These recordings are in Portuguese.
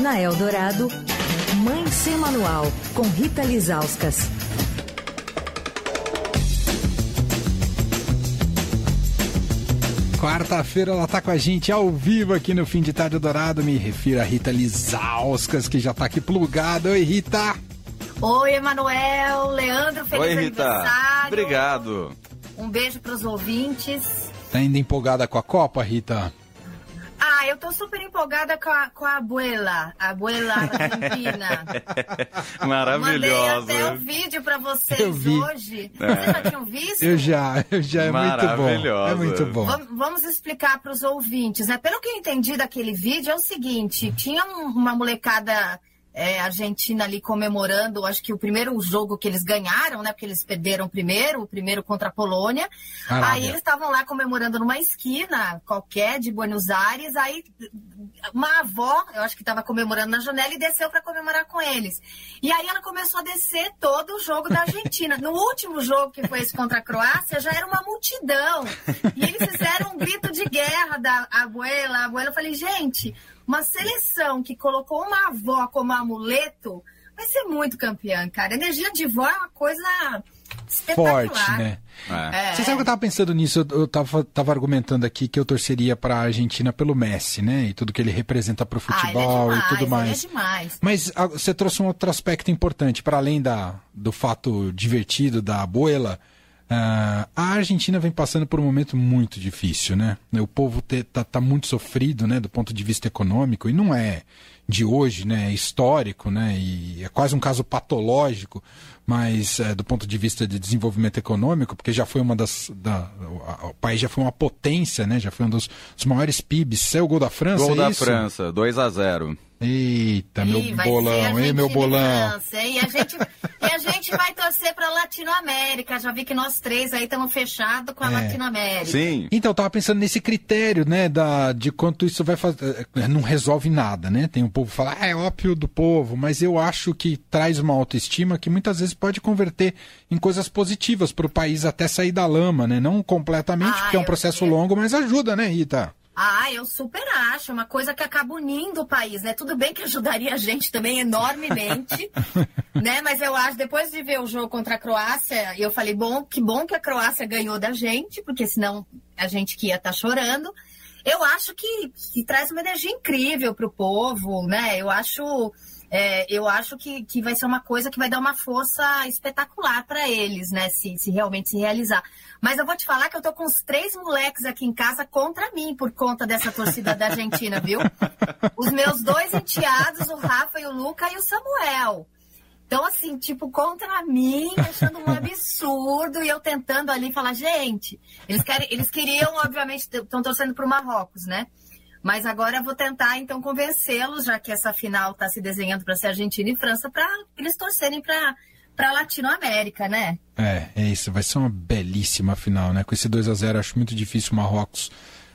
Na Eldorado, Mãe Sem Manual, com Rita Lizauskas. Quarta-feira ela tá com a gente ao vivo aqui no Fim de Tarde Dourado. Me refiro a Rita Lizauskas, que já tá aqui plugada. Oi, Rita! Oi, Emanuel, Leandro, feliz Oi, Rita. aniversário. Obrigado. Um beijo pros ouvintes. Tá ainda empolgada com a Copa, Rita? Ah, eu tô super empolgada com a, com a abuela, a abuela argentina. Mandei até Maravilhosa. o vídeo pra vocês Eu hoje. Vocês já tinham visto? Eu já, eu já. É muito bom. É Maravilhosa. muito bom. Vam- Vamos explicar para os ouvintes, né? Pelo que eu entendi daquele vídeo, é o seguinte: tinha um- uma molecada é, argentina ali comemorando, acho que o primeiro jogo que eles ganharam, né? Porque eles perderam primeiro, o primeiro contra a Polônia. Aí eles estavam lá comemorando numa esquina qualquer de Buenos Aires. Aí uma avó, eu acho que estava comemorando na janela e desceu para comemorar com eles. E aí ela começou a descer todo o jogo da Argentina. No último jogo, que foi esse contra a Croácia, já era uma multidão. E eles fizeram um grito de guerra da abuela. A abuela, eu falei, gente, uma seleção que colocou uma avó como amuleto vai ser muito campeã, cara. Energia de vó é uma coisa. Forte, né? É. Você sabe que eu tava pensando nisso, eu- eu tava, tava argumentando aqui que eu torceria pra Argentina pelo Messi, né? E tudo que ele representa pro Ah, é futebol demais, e tudo mais. é demais. Mas ah, você trouxe um outro aspecto importante, para além da, do fato divertido da abuela. Ah, a Argentina vem passando por um momento muito difícil, né? O povo te- tá, tá muito sofrido, né, do ponto de vista econômico, e não é de hoje, né? É histórico, né? E é quase um caso patológico, mas eh, do ponto de vista de desenvolvimento econômico, porque já foi uma das. Da, o, país já foi uma potência, né? Já foi um dos, dos maiores PIBs. Saiu o gol da França, Gol é da isso? França, 2 a 0 Eita, meu Ih, bolão, hein, meu bolão. E a gente, e a gente vai torcer para Latinoamérica. Já vi que nós três aí estamos fechados com a É. Latinoamérica. Sim. Então, eu tava pensando nesse critério, né, da, de quanto isso vai fazer. eh, Não resolve nada, né? Tem o povo que fala, ah, é ópio do povo, mas eu acho que traz uma autoestima que muitas vezes pode converter em coisas positivas para o país até sair da lama, né? Não completamente, Ah, porque é um eu processo sei. longo, mas ajuda, né, Rita? Ah, eu super acho. Uma coisa que acaba unindo o país, né? Tudo bem que ajudaria a gente também enormemente, né? Mas eu acho, depois de ver o jogo contra a Croácia, eu falei, bom, que bom que a Croácia ganhou da gente, porque senão a gente que ia estar chorando. Eu acho que, que traz uma energia incrível para o povo, né? Eu acho, é, eu acho que, que vai ser uma coisa que vai dar uma força espetacular para eles, né? Se, se realmente se realizar. Mas eu vou te falar que eu tô com os três moleques aqui em casa contra mim por conta dessa torcida da Argentina, viu? Os meus dois enteados, o Rafa e o Luca e o Samuel. Então, assim, tipo, contra mim, achando um absurdo, e eu tentando ali falar, gente, eles, querem, eles queriam, obviamente, estão torcendo pro Marrocos, né? Mas agora eu vou tentar, então, convencê-los, já que essa final está se desenhando para ser Argentina e França, para eles torcerem para para Latinoamérica, né? É, é isso. Vai ser uma belíssima final, né? Com esse 2 a 0 acho muito difícil o Marrocos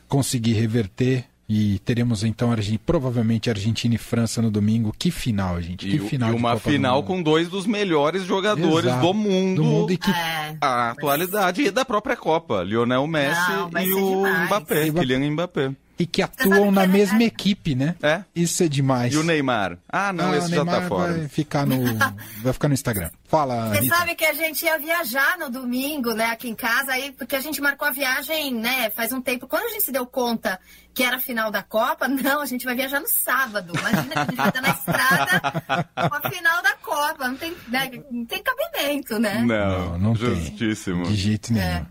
conseguir reverter. E teremos então provavelmente Argentina e França no domingo. Que final, gente. Que E, final e de uma final Mundo. com dois dos melhores jogadores Exato. do mundo. Do mundo e que É. A atualidade e da própria Copa. Lionel Messi Não, e o demais. Mbappé, Kylian Mbappé. E que atuam na é- mesma é- equipe, né? É. Isso é demais. E o Neymar? Ah, não, Ah, esse o já tá Neymar fora. vai ficar no vai ficar no Instagram. Fala, Você Rita. sabe que a gente ia viajar no domingo, né, aqui em casa, aí, porque a gente marcou a viagem, né, faz um tempo. Quando a gente se deu conta que era a final da Copa, não, a gente vai viajar no sábado. Imagina que a gente vai estar na estrada com a final da Copa. Não tem, né, não tem cabimento, né? Não, Não, não tem. justíssimo. De jeito nenhum. É.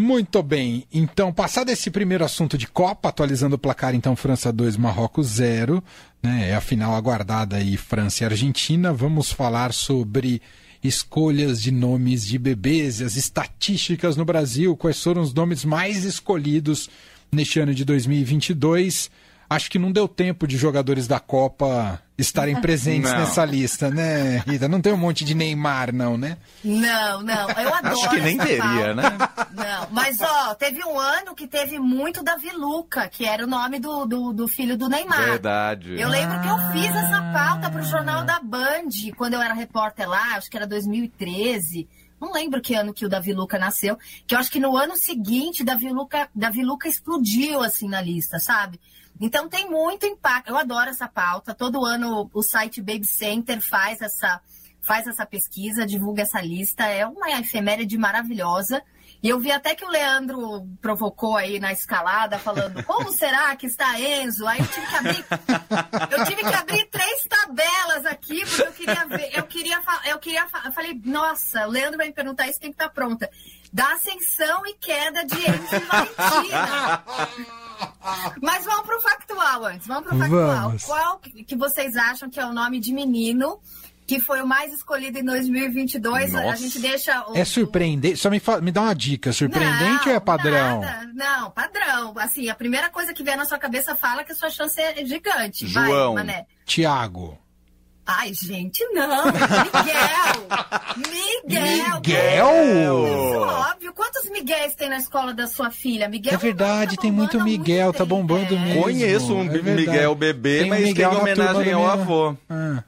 Muito bem. Então, passado esse primeiro assunto de Copa, atualizando o placar, então, França 2, Marrocos 0, né? É a final aguardada aí, França e Argentina. Vamos falar sobre escolhas de nomes de bebês e as estatísticas no Brasil. Quais foram os nomes mais escolhidos neste ano de 2022? Acho que não deu tempo de jogadores da Copa estarem presentes Não. nessa lista, né, Rita? Não tem um monte de Neymar, não, né? Não, não, eu adoro. Acho que nem teria, pauta. né? Não, mas ó, teve um ano que teve muito Davi Luca, que era o nome do, do, do filho do Neymar. Verdade. Eu lembro que eu fiz essa pauta pro jornal da Band, quando eu era repórter lá, acho que era 2013. Não lembro que ano que o Davi Luca nasceu, que eu acho que no ano seguinte Davi Luca, Davi Luca explodiu assim na lista, sabe? Então tem muito impacto. Eu adoro essa pauta. Todo ano o site Baby Center faz essa, faz essa pesquisa, divulga essa lista. É uma efeméride maravilhosa. E eu vi até que o Leandro provocou aí na escalada, falando como será que está Enzo? Aí eu tive que abrir, eu tive que abrir três tabelas aqui, porque eu queria ver, eu queria, eu queria, eu falei, nossa, o Leandro vai me perguntar isso, tem que estar pronta. Da ascensão e queda de Enzo e Valentina. Mas vamos pro factual antes, vamos pro factual. Vamos. Qual que vocês acham que é o nome de menino que foi o mais escolhido em 2022? A Nossa. gente deixa o, É surpreendente. Só me, fa- me dá uma dica. Surpreendente não, ou é padrão? nada. Não, padrão. Assim, a primeira coisa que vier na sua cabeça fala que a sua chance é gigante. Vai, João. Mané. Tiago. Ai, gente, não. Miguel. Miguel? Isso, óbvio. Quantos Miguéis tem na escola da sua filha? Miguel É verdade, tá tem muito Miguel, tá tempo. bombando É. mesmo. Conheço um é verdade. Miguel bebê, Tem mas Miguel tem na homenagem ao avô. Ah.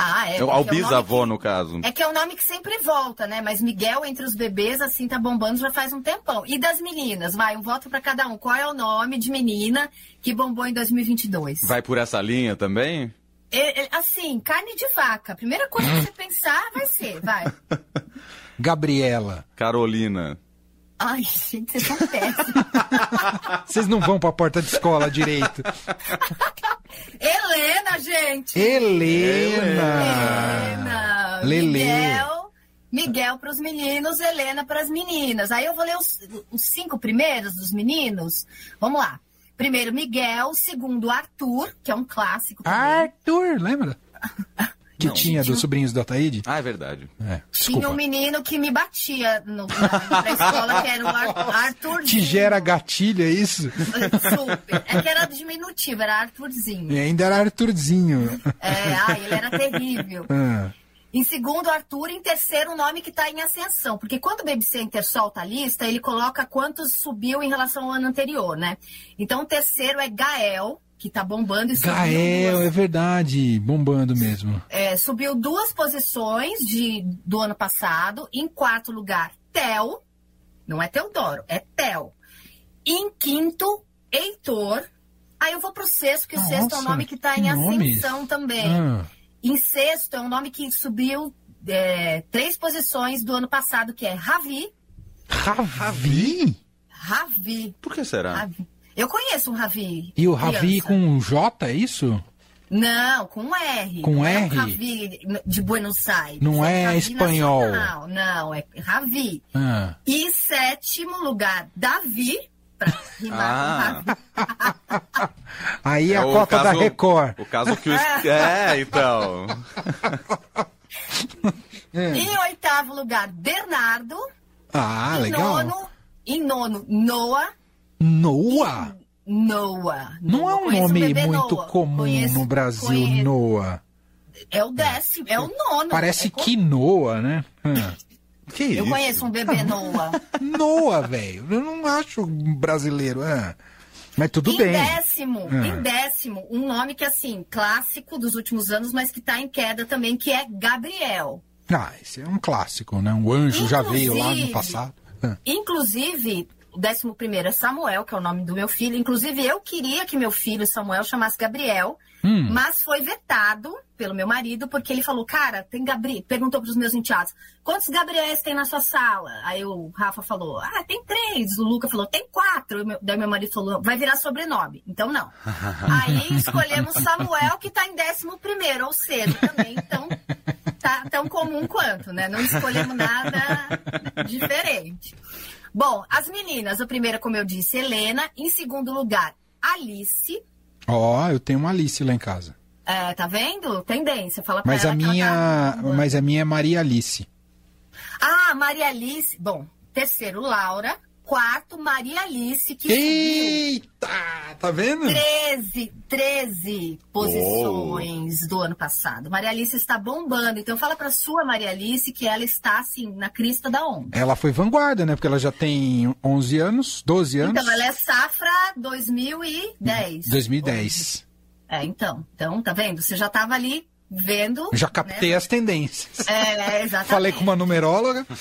Ah, é. Ao é o nome bisavô, que- no caso. É que é o nome que sempre volta, né? Mas Miguel entre os bebês, assim, tá bombando já faz um tempão. E das meninas? Vai, um voto pra cada um. Qual é o nome de menina que bombou em 2022? Vai por essa linha também? É, é, assim, carne de vaca. Primeira coisa que você pensar vai ser, vai. Gabriela. Carolina. Ai, gente, vocês são péssimos. Vocês não vão pra porta de escola direito. Helena, gente! Helena. Helena! Lelê. Miguel, Miguel para os meninos, Helena para as meninas. Aí eu vou ler os, os cinco primeiros dos meninos. Vamos lá. Primeiro, Miguel. Segundo, Arthur, que é um clássico. também. Arthur, lembra? Que tinha dos sobrinhos do Ataíde? Ah, é verdade. É, Tinha um menino que me batia no, na, na escola, que era o Ar- Arthurzinho. Te gera gatilho, é isso? Super. É que era diminutivo, era Arthurzinho. E ainda era Arthurzinho. É, ai, ele era terrível. Ah, Em segundo, Arthur. Em terceiro, o nome que está em ascensão. Porque quando o Baby Center solta a lista, ele coloca quantos subiu em relação ao ano anterior, né? Então, o terceiro é Gael, que tá bombando e Gael, é duas, verdade. Bombando mesmo. é, subiu duas posições de, do ano passado. Em quarto lugar, Theo. Não é Teodoro, é Theo. Em quinto, Heitor. Aí eu vou pro sexto, que o Nossa, sexto é o nome que tá que em ascensão também. Ah, Em sexto é um nome que subiu é, três posições do ano passado, que é Ravi. Ravi? Ravi. Por que será? Ravi. Eu conheço um Ravi. E o Ravi criança. com um J, é isso? Não, com R. Com Não é R? um Ravi de Buenos Aires. Não é Ravi espanhol. nacional. Não, é Ravi. Ah. E sétimo lugar, Davi. Pra rimar Ah. Aí é a o cota da caso- Record. O caso que o... É, então. Em oitavo lugar, Bernardo. Ah, em legal. nono, em nono, Noah. Noah? Noah. Não é um Conheço nome muito Noah. comum Conheço- no Brasil, conhe- Noah. É o décimo, é o nono. Parece É quinoa, né? Ah. Que Eu isso? conheço um bebê Noah. Noah, velho. Eu não acho brasileiro. ah. Mas tudo em bem. décimo, Ah. em décimo, um nome que assim, clássico dos últimos anos, mas que tá em queda também, que é Gabriel. Ah, esse é um clássico, né? Um anjo já veio lá no Inclusive- passado. Ah. Inclusive, o décimo primeiro é Samuel, que é o nome do meu filho. Inclusive, eu queria que meu filho, Samuel, chamasse Gabriel, Hum. mas foi vetado pelo meu marido, porque ele falou, cara, tem Gabriel. Perguntou pros meus enteados, quantos Gabriéis tem na sua sala? Aí o Rafa falou, ah, tem três. O Luca falou, tem quatro. Meu- Daí meu marido falou, vai virar sobrenome. Então não. Aí escolhemos Samuel, que tá em décimo primeiro, ou seja, também então tá tão comum quanto, né? Não escolhemos nada diferente. Bom, as meninas, a primeira, como eu disse, Helena. Em segundo lugar, Alice. Ó, eu tenho uma Alice lá em casa. É, tá vendo? Tendência. Fala pra Mas a ela minha, tá- mas a minha é Maria Alice. Ah, Maria Alice. Bom, terceiro, Laura. Quarto, Maria Alice, que subiu Eita, tá vendo? 13, 13 posições do ano passado. Maria Alice está bombando. Então fala pra sua Maria Alice que ela está, assim, na crista da onda. Ela foi vanguarda, né? Porque ela já tem 11 anos, 12 anos. Então, ela é safra 2010. 2010. É, então. Então, tá vendo? Você já tava ali vendo. Já captei né? as tendências. É, exatamente. Falei com uma numeróloga.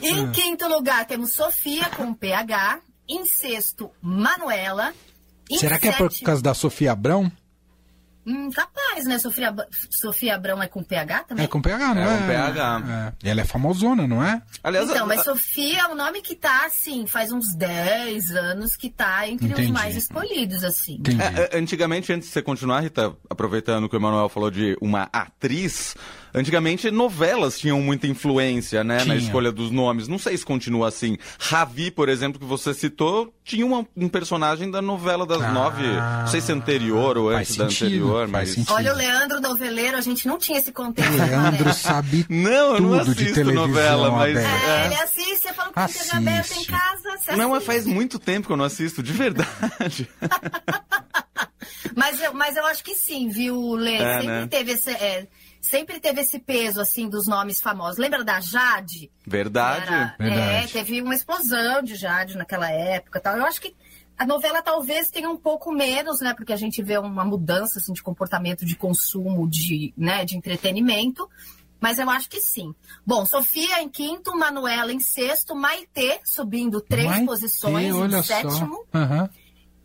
Em quinto lugar, temos Sofia com PH. Em sexto, Manuela. Em Será que é por causa da Sofia Abrão? Hum, capaz, né? Sofia, Sofia Abrão é com PH também? É com PH, não É é? com PH. É. Ela é famosona, não é? Aliás, Então, a- mas Sofia é um nome que tá, assim, faz uns 10 anos que tá entre Entendi. os mais escolhidos, assim. É, é, antigamente, antes de você continuar, Rita, aproveitando que o Emanuel falou de uma atriz, antigamente novelas tinham muita influência, né, na Tinha. escolha dos nomes. Não sei se continua assim. Ravi, por exemplo, que você citou, tinha uma- um personagem da novela das Ah, nove, não sei se anterior ou antes da sentido, anterior, faz mas... sentido. Olha o Leandro Noveleiro, a gente não tinha esse contexto. Leandro né? sabe Não, eu não assisto televisão novela, mas- aberta. É, ele assiste, você falou que TV aberta em Assiste. casa. Você Não, mas assiste. faz muito tempo que eu não assisto, de verdade. Mas eu, mas eu acho que sim, viu, Lê? É, sempre, né? teve esse, é, sempre teve esse peso, assim, dos nomes famosos. Lembra da Jade? Verdade. Era- Verdade. É, teve uma explosão de Jade naquela época e tal. Eu acho que a novela talvez tenha um pouco menos, né? Porque a gente vê uma mudança assim, de comportamento de consumo, de, né, de entretenimento. Mas eu acho que sim. Bom, Sofia em quinto, Manuela em sexto, Maitê subindo três Maitê, posições olha em só. sétimo. Aham.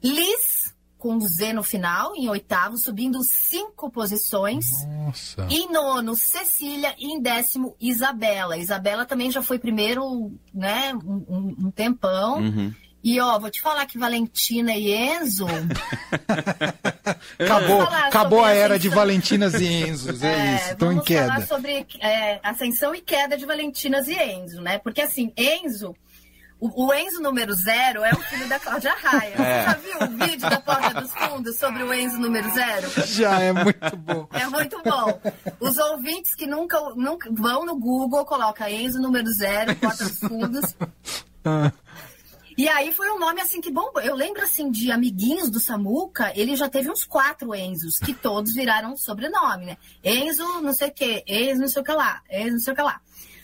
Liz, com Z no final, em oitavo, subindo cinco posições. Nossa. Em nono, Cecília. E em décimo, Isabela. Isabela também já foi primeiro, né, um, um- tempão. Uhum. E, ó, vou te falar que Valentina e Enzo... Acabou, acabou a era ascensão. de Valentinas e Enzos, é, é, isso, estão em vamos falar queda. sobre é, ascensão e queda de Valentinas e Enzo, né? Porque, assim, Enzo... O, o Enzo número zero é o filho da Cláudia Raia. É. Você já viu o vídeo da Porta dos Fundos sobre o Enzo número zero? Já é muito bom. É muito bom. Os ouvintes que nunca, nunca vão no Google, coloca Enzo número zero, Porta dos Fundos. Ah, E aí foi um nome assim que bom. Eu lembro assim de amiguinhos do Samuca, ele já teve uns quatro Enzos, que todos viraram sobrenome, né? Enzo, não sei o que, Enzo, não sei o que lá, Enzo, não sei o que lá.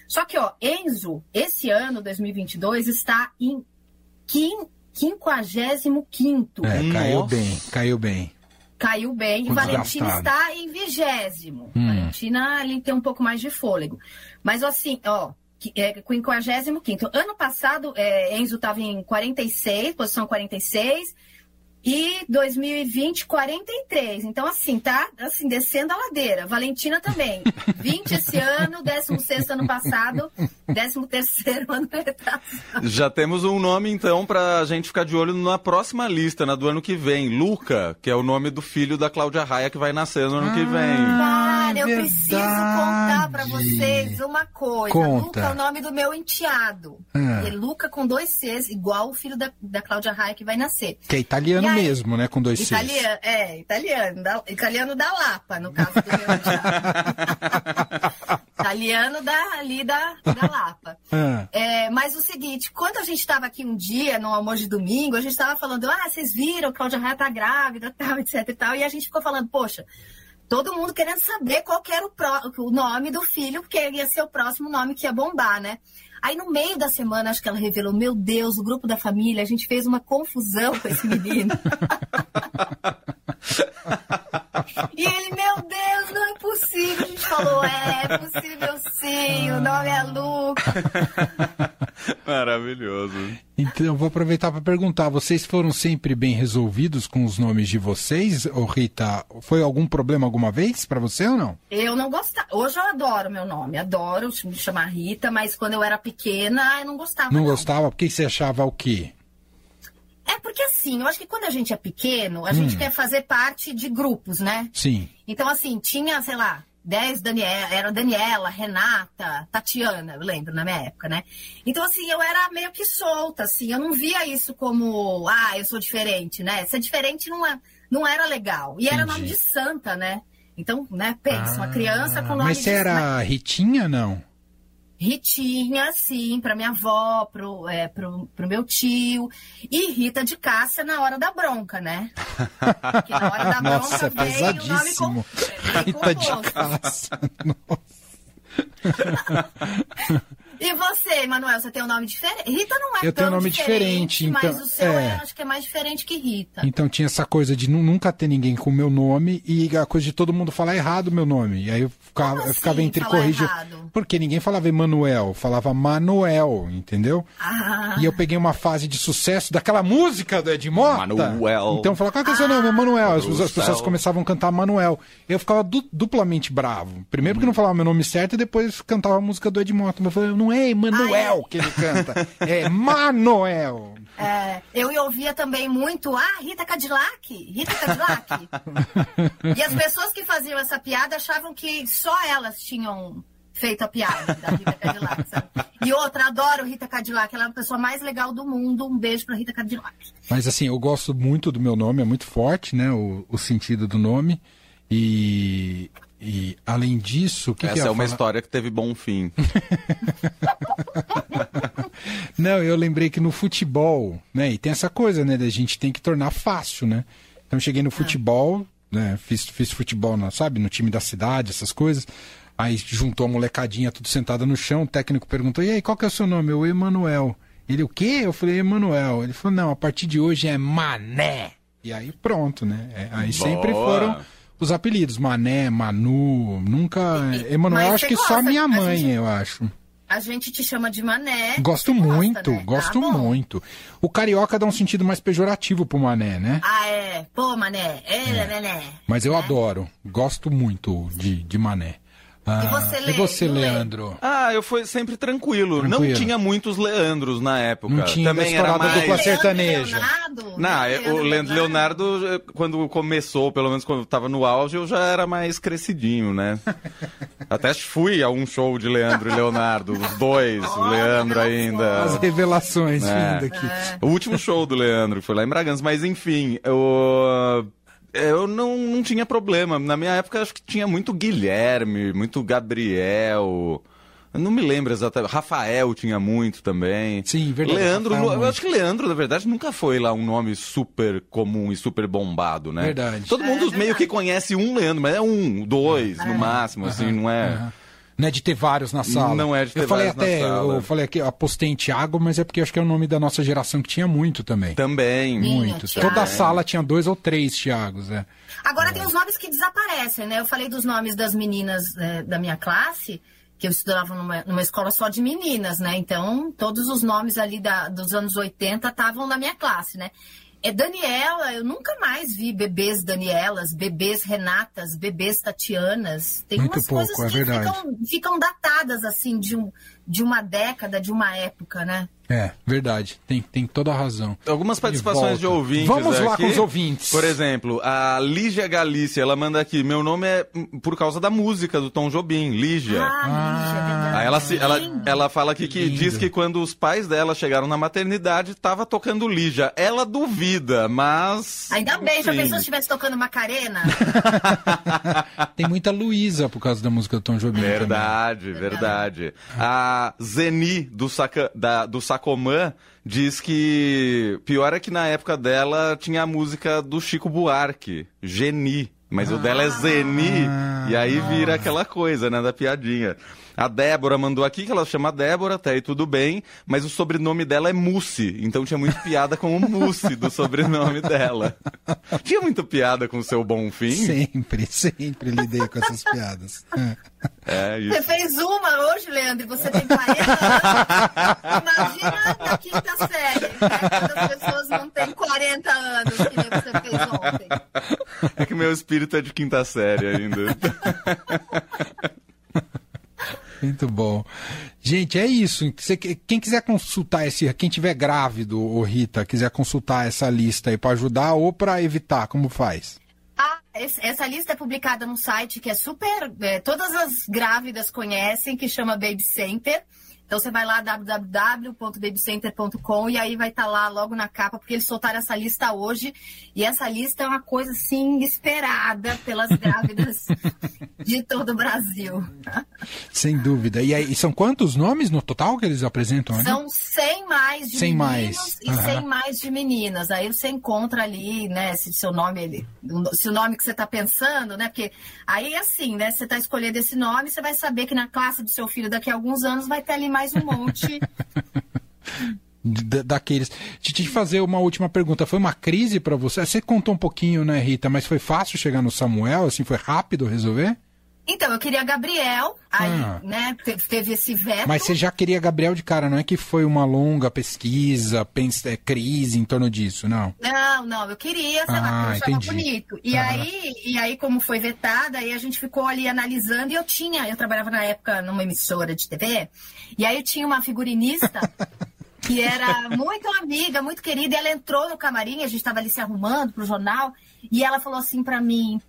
Só que, ó, Enzo, esse ano, 2022, está em quin, 55 é, caiu Nossa. bem, caiu bem. Caiu bem. E Valentina está em vigésimo. Hum. Valentina ali tem um pouco mais de fôlego. Mas assim, ó, que- é, 55. Ano passado, é, Enzo estava em 46, posição 46. E 2020, 43. Então, assim, tá assim, descendo a ladeira. Valentina também. 20 esse ano, 16 ano passado, 13 ano retrasado. Já temos um nome, então, pra gente ficar de olho na próxima lista, na do ano que vem. Luca, que é o nome do filho da Cláudia Raia, que vai nascer no ano que vem. Cara, eu verdade. preciso contar pra vocês uma coisa. Conta. Luca é o nome do meu enteado. Ah. E Luca com dois Cs, igual o filho da, da Cláudia Raia que vai nascer. Que é italiano aí? mesmo, né? Com dois Cs. Italiano, é, italiano, da, italiano da Lapa, no caso do meu enteado. italiano da, ali da, da Lapa. Ah, É, mas o seguinte, quando a gente estava aqui um dia, no almoço de domingo, a gente estava falando, ah, vocês viram, Cláudia Raia tá grávida, tal, etc e tal, e a gente ficou falando, poxa, todo mundo querendo saber qual que era o, pró- o nome do filho, porque ia ser o próximo nome que ia bombar, né? Aí no meio da semana, acho que ela revelou, meu Deus, o grupo da família, a gente fez uma confusão com esse menino. E ele, meu Deus, não é possível. A gente falou, é, é possível sim, o nome é Luca. Maravilhoso. Então, eu vou aproveitar para perguntar: vocês foram sempre bem resolvidos com os nomes de vocês? Ô, Rita, foi algum problema alguma vez para você ou não? Eu não gostava. Hoje eu adoro meu nome, adoro me chamar Rita, mas quando eu era pequena eu não gostava. Não gostava? Por que você achava o quê? É porque assim, eu acho que quando a gente é pequeno, a Hum. gente quer fazer parte de grupos, né? Sim. Então, assim, tinha, sei lá, 10 Daniela, era Daniela, Renata, Tatiana, eu lembro na minha época, né? Então, assim, eu era meio que solta, assim, eu não via isso como, ah, eu sou diferente, né? Ser diferente não, é, não era legal. E era Entendi. nome de santa, né? Então, né, pensa, uma criança com Ah, nome Mas de você era Ritinha, não? Ritinha, sim, pra minha avó, pro, é, pro, pro meu tio. E Rita de Cássia na hora da bronca, né? Porque na hora da bronca Nossa, veio o nome com, pesadíssimo. veio Rita de composto. caça. Nossa. E você, Manuel, você tem um nome diferente? Rita não é Eu tão tenho um nome diferente, mas então- o seu é. é. acho que é mais diferente que Rita. Então tinha essa coisa de nu- nunca ter ninguém com o meu nome e a coisa de todo mundo falar errado o meu nome. E aí eu ficava, Como eu ficava assim, entre corrigir. Porque ninguém falava Emanuel, falava Manuel, entendeu? Ah. E eu peguei uma fase de sucesso daquela música do Ed Mota. Manuel. Então eu falava, qual que é o seu nome? Emanuel. As, do pessoas- as pessoas começavam a cantar Manuel. Eu ficava du- duplamente bravo. Primeiro porque não falava meu nome certo e depois cantava a música do Ed Mota. Mas eu falei, não é Emanuel que ele canta, é Manuel. É, eu ouvia também muito, ah, Rita Cadillac, Rita Cadillac. e as pessoas que faziam essa piada achavam que só elas tinham feito a piada da Rita Cadillac, sabe? E outra, adoro Rita Cadillac, ela é a pessoa mais legal do mundo. Um beijo pra Rita Cadillac. Mas assim, eu gosto muito do meu nome, é muito forte, né? O, o sentido do nome. E, e além disso, o que, que Essa ia é uma falar? história que teve bom fim. Não, eu lembrei que no futebol, né? E tem essa coisa, né? Da gente tem que tornar fácil, né? Então cheguei no futebol, né? Fiz, fiz futebol, na- sabe? No time da cidade, essas coisas. Aí juntou a molecadinha tudo sentada no chão, o técnico perguntou, e aí, qual que é o seu nome? Eu, Emanuel. Ele, o quê? Eu falei, Emanuel. Ele falou, não, a partir de hoje é Mané. E aí pronto, né? É, aí sempre Boa. foram os apelidos, Mané, Manu, nunca... Emanuel, acho que só gosta? minha A mãe, gente- eu acho. A gente te chama de mané. Gosto Você gosta, muito, né? gosto Ah, bom. muito. O carioca dá um sentido mais pejorativo pro mané, né? Ah, é. Pô, mané. É, mané. Mas eu né? adoro, gosto muito de, de mané. Ah, E você, e você, Le- e Le? Leandro? Ah, eu fui sempre tranquilo. Não Tranquilo. tinha muitos Leandros na época. Não tinha Também era mais... dupla Leandro sertaneja. Leonardo? Não, é, o Leandro Leonardo, eh, quando começou, pelo menos quando eu tava no auge, eu já era mais crescidinho, né? Até fui a um show de Leandro e Leonardo, os dois, o Leandro ainda. As revelações É. vindo aqui. O último show do Leandro foi lá em Bragança, mas enfim, eu, eu não, não tinha problema. Na minha época, acho que tinha muito Guilherme, muito Gabriel. Eu não me lembro exatamente. Rafael tinha muito também. Sim, verdade, Leandro, Rafael eu muito. acho que Leandro, na verdade, nunca foi lá um nome super comum e super bombado, né? Verdade. Todo É, mundo meio verdade. que conhece um Leandro, mas é um, dois, no máximo, assim, não é. Aham. Não é de ter vários na sala. Não é de ter eu falei vários na até, sala. Eu falei aqui, apostei em Thiago, mas é porque acho que é o nome da nossa geração que tinha muito também. Também. Minha, muito. Thiago. Toda a sala tinha dois ou três Thiagos, é. Agora tem os nomes que desaparecem, né? Eu falei dos nomes das meninas eh, da minha classe, que eu estudava numa, numa escola só de meninas, né? Então, todos os nomes ali da- dos anos 80 estavam na minha classe, né? É Daniela, eu nunca mais vi bebês Danielas, bebês Renatas, bebês Tatianas. Tem Muito umas pouco, coisas é que verdade. ficam, ficam datadas, assim, de, um, de uma década, de uma época, né? É, verdade. Tem, tem toda a razão. Algumas De participações de, volta. ouvintes. Vamos lá aqui. com os ouvintes. Por exemplo, a Lígia Galícia, ela manda aqui: meu nome é por causa da música do Tom Jobim, Lígia. Ah, Lígia, é verdade. Ela, se- ela, ela fala aqui que lindo. diz que quando os pais dela chegaram na maternidade, tava tocando Lígia. Ela duvida, mas. Ainda bem, já enfim. pensou se estivesse tocando Macarena? Tem muita Luísa por causa da música do Tom Jobim. também. Verdade, verdade. A Zeni do, Saca, da, do Sacomã diz que pior é que na época dela tinha a música do Chico Buarque, Geni. Mas o dela é Zeni, e aí vira aquela coisa, né, da piadinha. A Débora mandou aqui que ela chama Débora, até aí tudo bem, mas o sobrenome dela é Mussi, então tinha muito piada com o Mussi do sobrenome dela. Tinha muito piada com o seu Bonfim? Sempre, sempre lidei com essas piadas. É. Isso. Você fez uma hoje, Leandro, e você tem 40 anos. Imagina na quinta série, né? Quando as pessoas não têm 40 anos, que nem você fez ontem. É que meu espírito é de quinta série ainda. Muito bom. Gente, é isso. Quem quiser consultar esse, quem tiver grávido, ou Rita, quiser consultar essa lista aí para ajudar ou para evitar, como faz? Ah, essa lista é publicada num site que é super. é, todas as grávidas conhecem, que chama Baby Center. Então você vai lá www.babycenter.com e aí vai estar lá logo na capa, porque eles soltaram essa lista hoje. E essa lista é uma coisa assim esperada pelas grávidas de todo o Brasil. Sem dúvida. E aí, são quantos nomes no total que eles apresentam? São 100 mais de 100 meninos mais. e Aham. 100 mais de meninas. Aí você encontra ali, né, se seu nome ele, se o nome que você está pensando, né? Porque aí assim, né, você está escolhendo esse nome, você vai saber que na classe do seu filho daqui a alguns anos vai ter ali mais um monte. Da- daqueles. Eu te fazer uma última pergunta. Foi uma crise pra você? Você contou um pouquinho, né, Rita? Mas foi fácil chegar no Samuel? Assim, foi rápido resolver? Então, eu queria Gabriel, aí, Ah. né, te- teve esse veto. Mas você já queria Gabriel de cara, não é que foi uma longa pesquisa, pens- é, crise em torno disso, não? Não, não, eu queria, sei Ah, lá, porque eu achava entendi. bonito. E, Aham. aí, e aí, como foi vetada, aí a gente ficou ali analisando e eu tinha, eu trabalhava na época numa emissora de TV, e aí eu tinha uma figurinista que era muito amiga, muito querida, e ela entrou no camarim, a gente estava ali se arrumando pro jornal, e ela falou assim pra mim,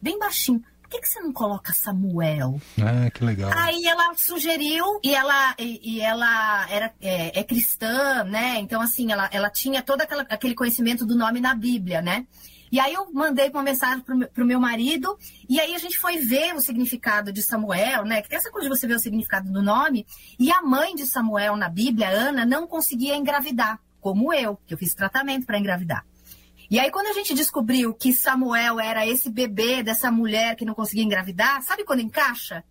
bem baixinho, que, que você não coloca Samuel? Ah, que legal. Aí ela sugeriu e ela, e, e ela era, é, é cristã, né? Então, assim, ela, ela tinha todo aquela, aquele conhecimento do nome na Bíblia, né? E aí eu mandei uma mensagem pro, meu- pro meu marido, e aí a gente foi ver o significado de Samuel, né? Que tem essa coisa de você ver o significado do nome. E a mãe de Samuel na Bíblia, Ana, não conseguia engravidar, como eu, que eu fiz tratamento para engravidar. E aí, quando a gente descobriu que Samuel era esse bebê dessa mulher que não conseguia engravidar, sabe quando encaixa?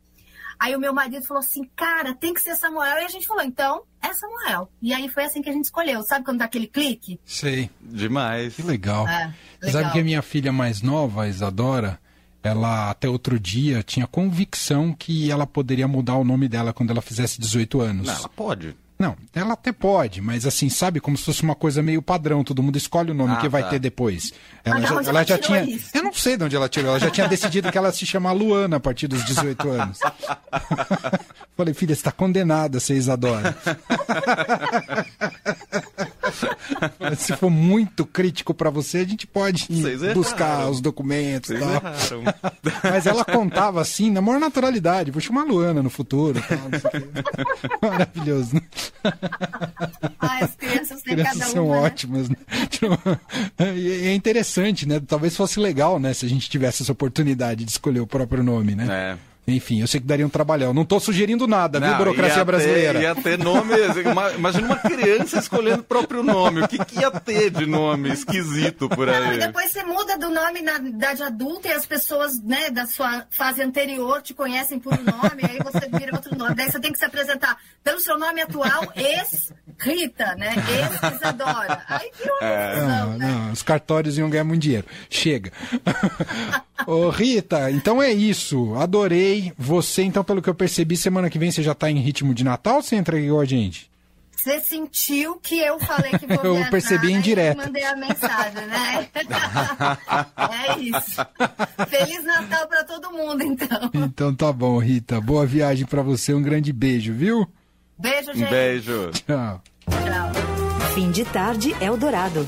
Aí o meu marido falou assim, cara, tem que ser Samuel. E a gente falou, então, é Samuel. E aí foi assim que a gente escolheu. Sabe quando dá aquele clique? Sei. Demais. Que legal. É, Você legal. Sabe que a minha filha mais nova, a Isadora, ela até outro dia tinha convicção que ela poderia mudar o nome dela quando ela fizesse 18 anos. Não, ela pode. Não, ela até pode, mas assim, sabe, como se fosse uma coisa meio padrão, todo mundo escolhe o nome Ah, que vai tá. ter depois. Ela Mas já, ela já tinha. isso? Eu não sei de onde ela tirou, ela já tinha decidido que ela se chama Luana a partir dos 18 anos. Falei, filha, você está condenada a ser Isadora. se for muito crítico pra você, a gente pode buscar os documentos e tal. Mas ela contava assim, na maior naturalidade. Vou chamar a Luana no futuro. tal. Maravilhoso. né? Ai, as crianças têm crianças cada são uma, né? ótimas, né? É interessante, né? Talvez fosse legal, né? Se a gente tivesse essa oportunidade de escolher o próprio nome, né? É. Enfim, eu sei que daria um trabalhão. Não tô sugerindo nada, viu, Não, burocracia ia ter- brasileira? ia ter nome. ima- Imagina uma criança escolhendo o próprio nome. O que, que ia ter de nome esquisito por Não, aí? e depois você muda do nome na idade adulta e as pessoas né, da sua fase anterior te conhecem por um nome, aí você vira outro nome. Daí você tem que se apresentar pelo seu nome atual, ex-Rita, né? Ex-Isadora. Aí virou uma É. confusão, Não, né? não, os cartórios iam ganhar muito dinheiro. Chega. Ô, Rita, então é isso. Adorei. Você, então, pelo que eu percebi, semana que vem você já tá em ritmo de Natal ou você entra igual a gente? Você sentiu que eu falei que vou Eu percebi em né, direto. e mandei a mensagem, né? é isso. Feliz Natal pra todo mundo, então. Então tá bom, Rita. Boa viagem pra você. Um grande beijo, viu? Beijo, Um gente. beijo. Tchau. Tchau. Fim de tarde Eldorado.